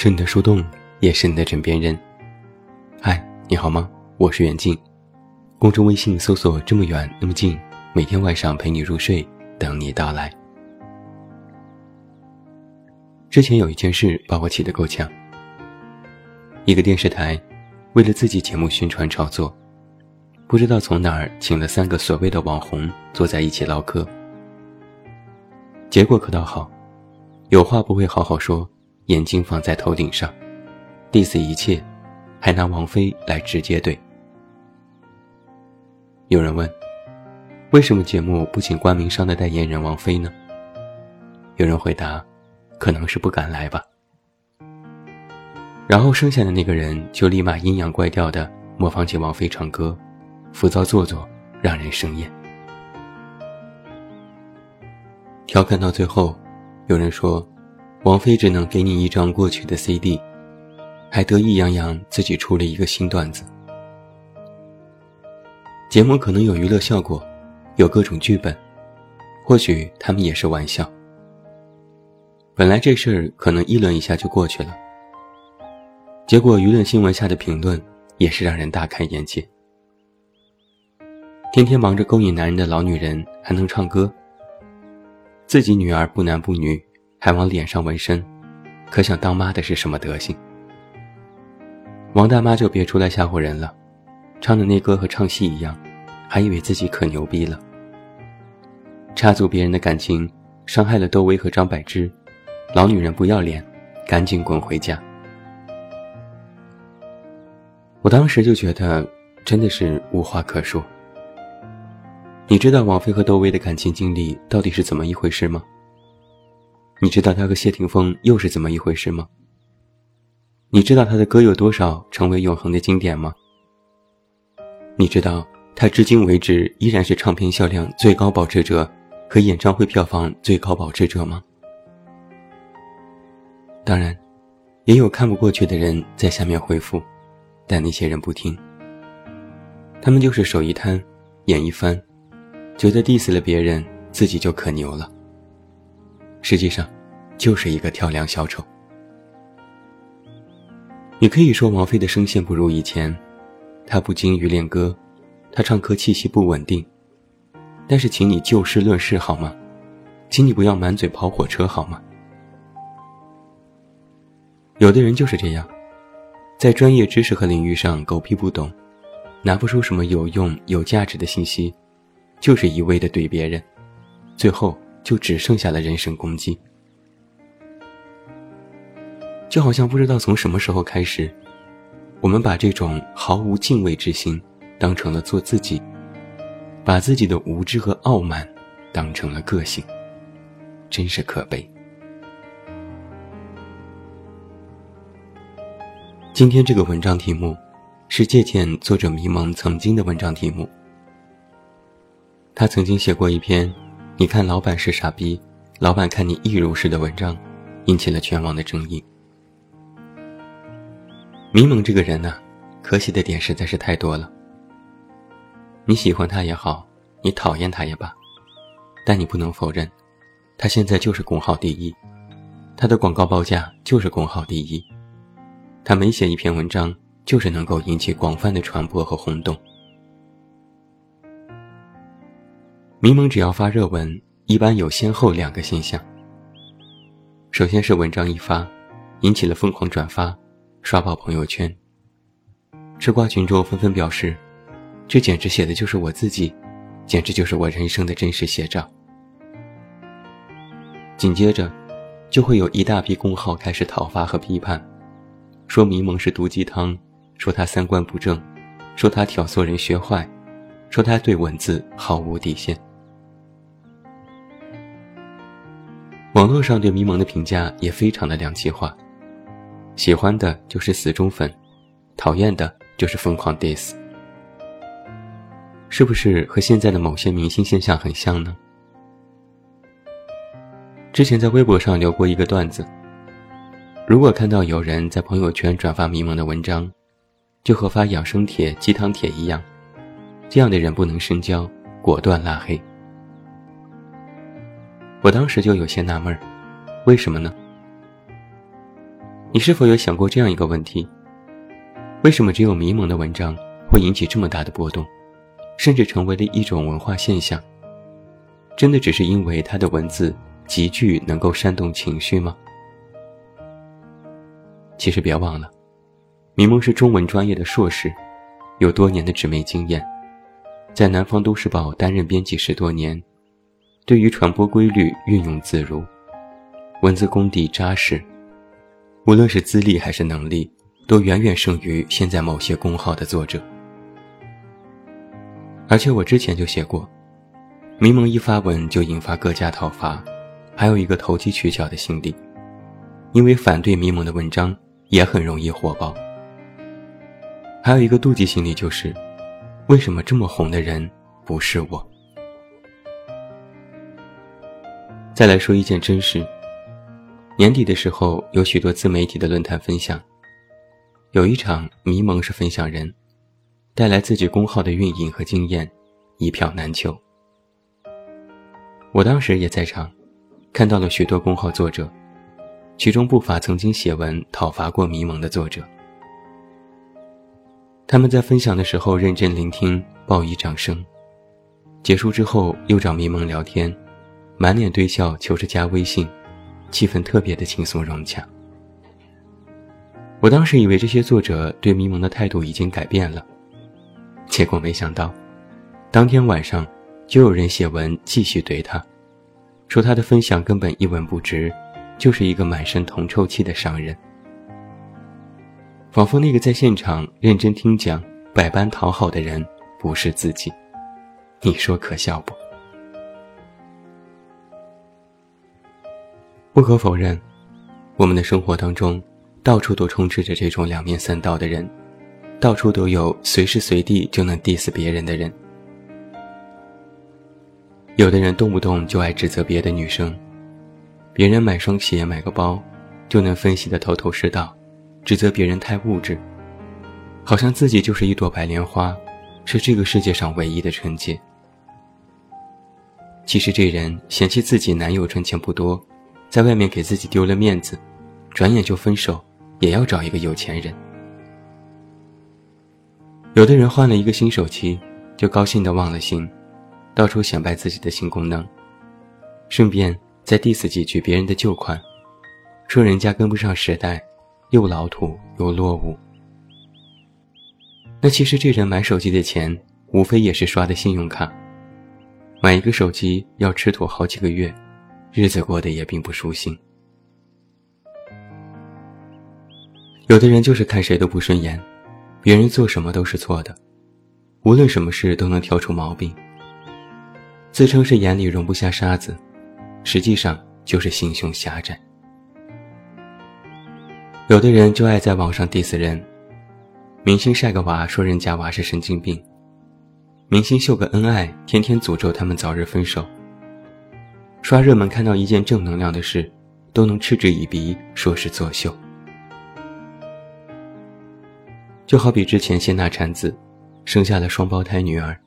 是你的树洞，也是你的枕边人。嗨，你好吗？我是远近，公众微信搜索“这么远那么近”，每天晚上陪你入睡，等你到来。之前有一件事把我气得够呛。一个电视台为了自己节目宣传炒作，不知道从哪儿请了三个所谓的网红坐在一起唠嗑，结果可倒好，有话不会好好说。眼睛放在头顶上，diss 一切，还拿王菲来直接怼。有人问，为什么节目不请冠名商的代言人王菲呢？有人回答，可能是不敢来吧。然后剩下的那个人就立马阴阳怪调的模仿起王菲唱歌，浮躁做作，让人生厌。调侃到最后，有人说。王菲只能给你一张过去的 CD，还得意洋洋自己出了一个新段子。节目可能有娱乐效果，有各种剧本，或许他们也是玩笑。本来这事儿可能议论一下就过去了，结果舆论新闻下的评论也是让人大开眼界。天天忙着勾引男人的老女人还能唱歌，自己女儿不男不女。还往脸上纹身，可想当妈的是什么德行？王大妈就别出来吓唬人了，唱的那歌和唱戏一样，还以为自己可牛逼了。插足别人的感情，伤害了窦唯和张柏芝，老女人不要脸，赶紧滚回家！我当时就觉得真的是无话可说。你知道王菲和窦唯的感情经历到底是怎么一回事吗？你知道他和谢霆锋又是怎么一回事吗？你知道他的歌有多少成为永恒的经典吗？你知道他至今为止依然是唱片销量最高保持者和演唱会票房最高保持者吗？当然，也有看不过去的人在下面回复，但那些人不听。他们就是手一摊，眼一翻，觉得 diss 了别人，自己就可牛了。实际上，就是一个跳梁小丑。你可以说王菲的声线不如以前，她不精于练歌，她唱歌气息不稳定。但是，请你就事论事好吗？请你不要满嘴跑火车好吗？有的人就是这样，在专业知识和领域上狗屁不懂，拿不出什么有用有价值的信息，就是一味的怼别人，最后。就只剩下了人身攻击，就好像不知道从什么时候开始，我们把这种毫无敬畏之心当成了做自己，把自己的无知和傲慢当成了个性，真是可悲。今天这个文章题目是借鉴作者迷茫曾经的文章题目，他曾经写过一篇。你看，老板是傻逼，老板看你易如是的文章，引起了全网的争议。迷蒙这个人呢，可喜的点实在是太多了。你喜欢他也好，你讨厌他也罢，但你不能否认，他现在就是公号第一，他的广告报价就是公号第一，他每写一篇文章，就是能够引起广泛的传播和轰动。迷蒙只要发热文，一般有先后两个现象。首先是文章一发，引起了疯狂转发，刷爆朋友圈。吃瓜群众纷纷表示，这简直写的就是我自己，简直就是我人生的真实写照。紧接着，就会有一大批公号开始讨伐和批判，说迷蒙是毒鸡汤，说他三观不正，说他挑唆人学坏，说他对文字毫无底线。网络上对迷蒙的评价也非常的两极化，喜欢的就是死忠粉，讨厌的就是疯狂 diss，是不是和现在的某些明星现象很像呢？之前在微博上留过一个段子，如果看到有人在朋友圈转发迷蒙的文章，就和发养生帖、鸡汤帖一样，这样的人不能深交，果断拉黑。我当时就有些纳闷儿，为什么呢？你是否有想过这样一个问题？为什么只有迷蒙的文章会引起这么大的波动，甚至成为了一种文化现象？真的只是因为他的文字极具能够煽动情绪吗？其实别忘了，迷蒙是中文专业的硕士，有多年的纸媒经验，在南方都市报担任编辑十多年，对于传播规律运用自如，文字功底扎实，无论是资历还是能力。都远远胜于现在某些公号的作者，而且我之前就写过，迷蒙一发文就引发各家讨伐，还有一个投机取巧的心理，因为反对迷蒙的文章也很容易火爆。还有一个妒忌心理，就是为什么这么红的人不是我？再来说一件真事，年底的时候有许多自媒体的论坛分享。有一场迷蒙是分享人，带来自己公号的运营和经验，一票难求。我当时也在场，看到了许多公号作者，其中不乏曾经写文讨伐过迷蒙的作者。他们在分享的时候认真聆听，报以掌声。结束之后又找迷蒙聊天，满脸堆笑求着加微信，气氛特别的轻松融洽。我当时以为这些作者对迷蒙的态度已经改变了，结果没想到，当天晚上就有人写文继续怼他，说他的分享根本一文不值，就是一个满身铜臭气的商人，仿佛那个在现场认真听讲、百般讨好的人不是自己，你说可笑不？不可否认，我们的生活当中。到处都充斥着这种两面三刀的人，到处都有随时随地就能 diss 别人的人。有的人动不动就爱指责别的女生，别人买双鞋、买个包，就能分析的头头是道，指责别人太物质，好像自己就是一朵白莲花，是这个世界上唯一的纯洁。其实这人嫌弃自己男友赚钱不多，在外面给自己丢了面子，转眼就分手。也要找一个有钱人。有的人换了一个新手机，就高兴的忘了形，到处显摆自己的新功能，顺便再 diss 几句别人的旧款，说人家跟不上时代，又老土又落伍。那其实这人买手机的钱，无非也是刷的信用卡，买一个手机要吃土好几个月，日子过得也并不舒心。有的人就是看谁都不顺眼，别人做什么都是错的，无论什么事都能挑出毛病。自称是眼里容不下沙子，实际上就是心胸狭窄。有的人就爱在网上 diss 人，明星晒个娃说人家娃是神经病，明星秀个恩爱天天诅咒他们早日分手。刷热门看到一件正能量的事，都能嗤之以鼻，说是作秀。就好比之前谢娜产子，生下了双胞胎女儿，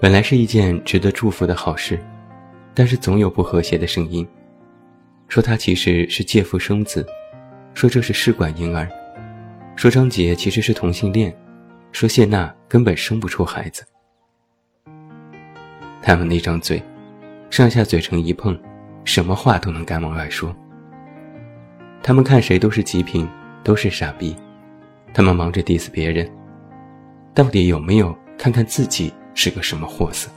本来是一件值得祝福的好事，但是总有不和谐的声音，说她其实是借腹生子，说这是试管婴儿，说张杰其实是同性恋，说谢娜根本生不出孩子。他们那张嘴，上下嘴唇一碰，什么话都能敢往外说。他们看谁都是极品，都是傻逼。他们忙着 diss 别人，到底有没有看看自己是个什么货色？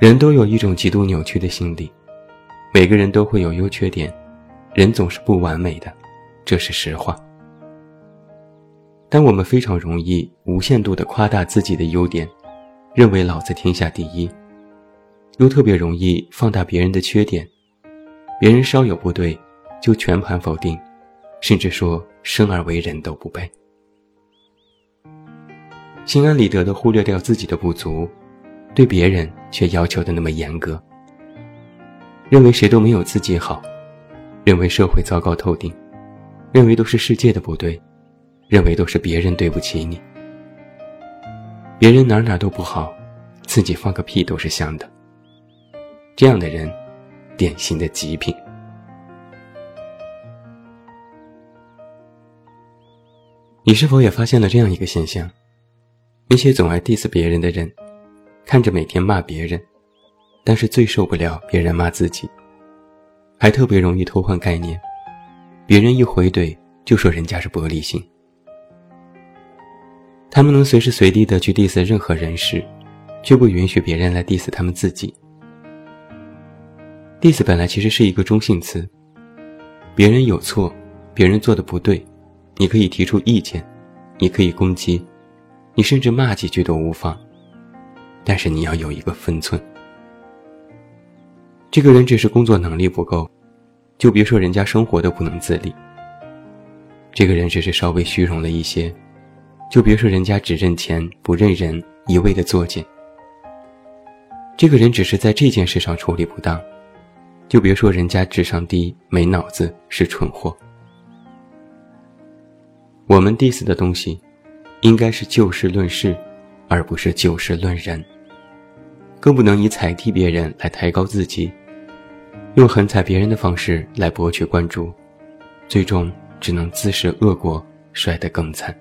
人都有一种极度扭曲的心理，每个人都会有优缺点，人总是不完美的，这是实话。但我们非常容易无限度的夸大自己的优点，认为老子天下第一，又特别容易放大别人的缺点，别人稍有不对，就全盘否定。甚至说生而为人都不配，心安理得的忽略掉自己的不足，对别人却要求的那么严格，认为谁都没有自己好，认为社会糟糕透顶，认为都是世界的不对，认为都是别人对不起你，别人哪哪都不好自己放个屁都是香的。这样的人典型的极品。你是否也发现了这样一个现象？那些总爱 diss 别人的人看着每天骂别人但是最受不了别人骂自己还特别容易偷换概念。别人一回怼就说人家是玻璃心。他们能随时随地的去 diss 任何人事，却不允许别人来 diss 他们自己。diss 本来其实是一个中性词，别人有错，别人做的不对，你可以提出意见，你可以攻击，你甚至骂几句都无妨。但是你要有一个分寸。这个人只是工作能力不够，就别说人家生活都不能自理。这个人只是稍微虚荣了一些。就别说人家只认钱不认人，一味的作践。这个人只是在这件事上处理不当，就别说人家智商低、没脑子、是蠢货。我们 diss 的东西，应该是就事论事，而不是就事论人。更不能以踩踢别人来抬高自己，用狠踩别人的方式来博取关注，最终只能自食恶果，摔得更惨。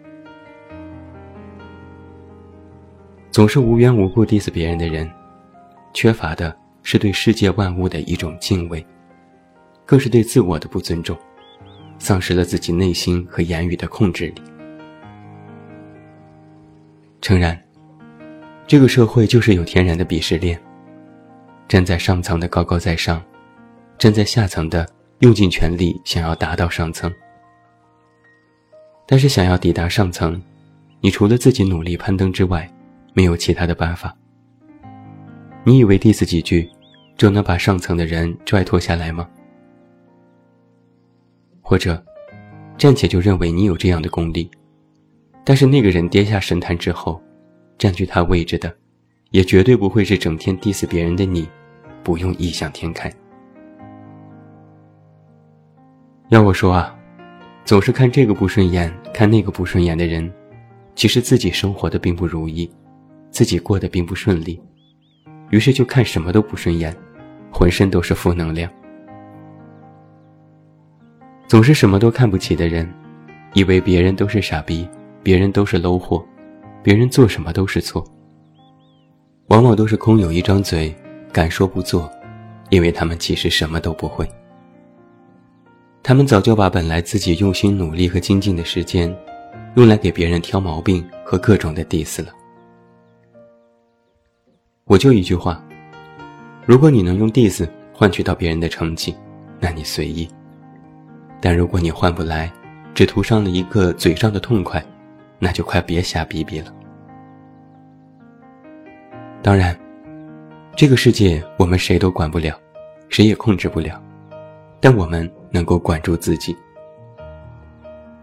总是无缘无故 diss 别人的人，缺乏的是对世界万物的一种敬畏，更是对自我的不尊重，丧失了自己内心和言语的控制力。诚然，这个社会就是有天然的鄙视链，站在上层的高高在上，站在下层的用尽全力想要达到上层。但是想要抵达上层，你除了自己努力攀登之外，没有其他的办法。你以为 diss 几句就能把上层的人拽脱下来吗？或者，暂且就认为你有这样的功力，但是那个人跌下神坛之后，占据他位置的，也绝对不会是整天 diss 别人的你，不用异想天开。要我说啊，总是看这个不顺眼，看那个不顺眼的人，其实自己生活的并不如意。自己过得并不顺利，于是就看什么都不顺眼，浑身都是负能量。总是什么都看不起的人，以为别人都是傻逼，别人都是 low 货，别人做什么都是错。往往都是空有一张嘴，敢说不做，因为他们其实什么都不会。他们早就把本来自己用心努力和精进的时间，用来给别人挑毛病和各种的 diss 了。我就一句话：如果你能用 diss 换取到别人的成绩，那你随意；但如果你换不来，只图上了一个嘴上的痛快，那就快别瞎逼逼了。当然，这个世界我们谁都管不了，谁也控制不了，但我们能够管住自己。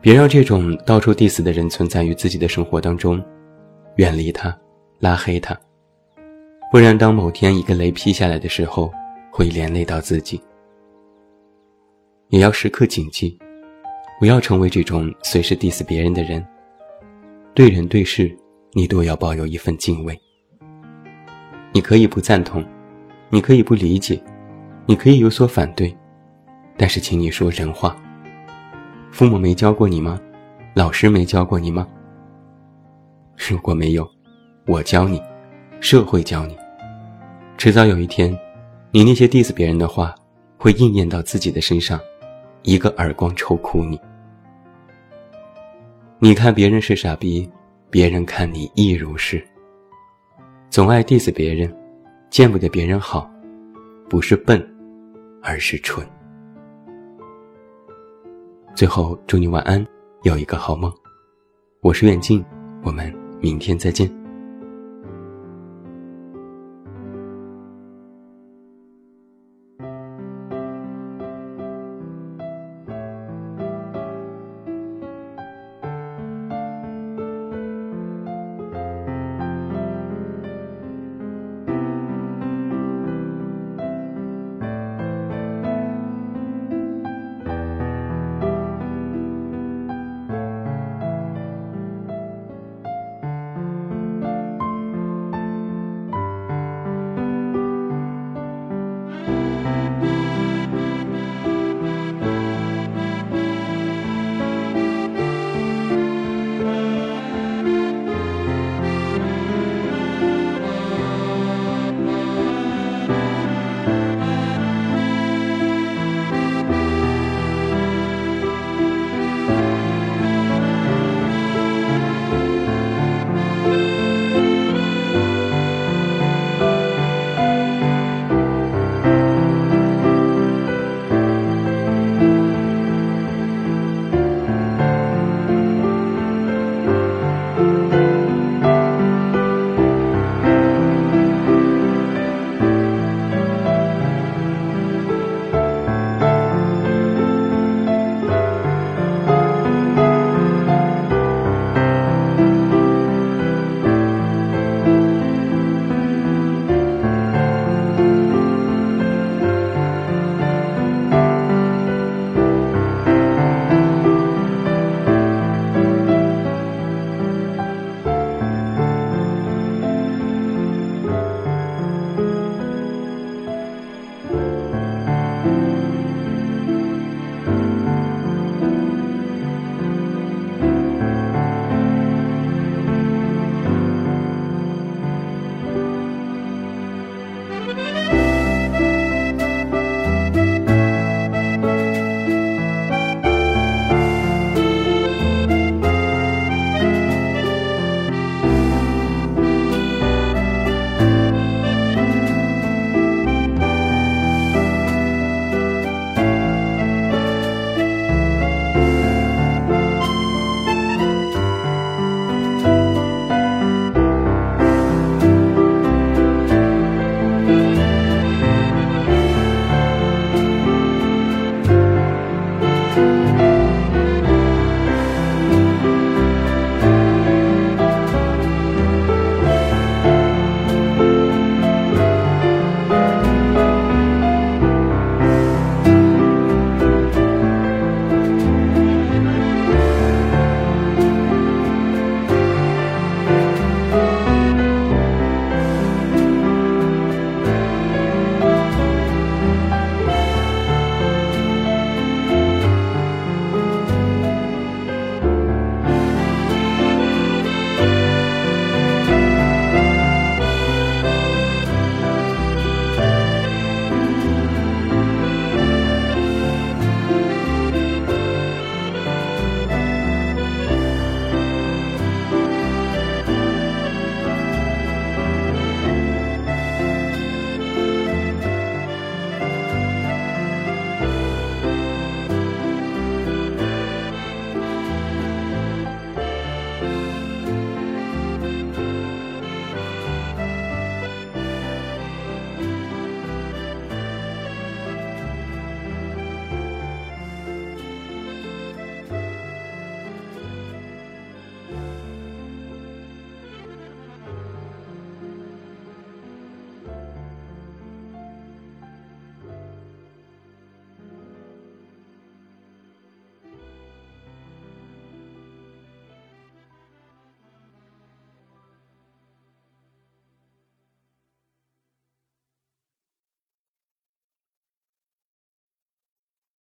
别让这种到处 diss 的人存在于自己的生活当中，远离他，拉黑他。不然，当某天一个雷劈下来的时候，会连累到自己。也要时刻谨记，不要成为这种随时 diss 别人的人。对人对事，你都要抱有一份敬畏。你可以不赞同，你可以不理解，你可以有所反对，但是请你说人话。父母没教过你吗？老师没教过你吗？如果没有，我教你。社会教你，迟早有一天，你那些 diss 别人的话，会应验到自己的身上，一个耳光抽哭你。你看别人是傻逼，别人看你亦如是。总爱 diss 别人，见不得别人好，不是笨，而是蠢。最后，祝你晚安，有一个好梦。我是远近，我们明天再见。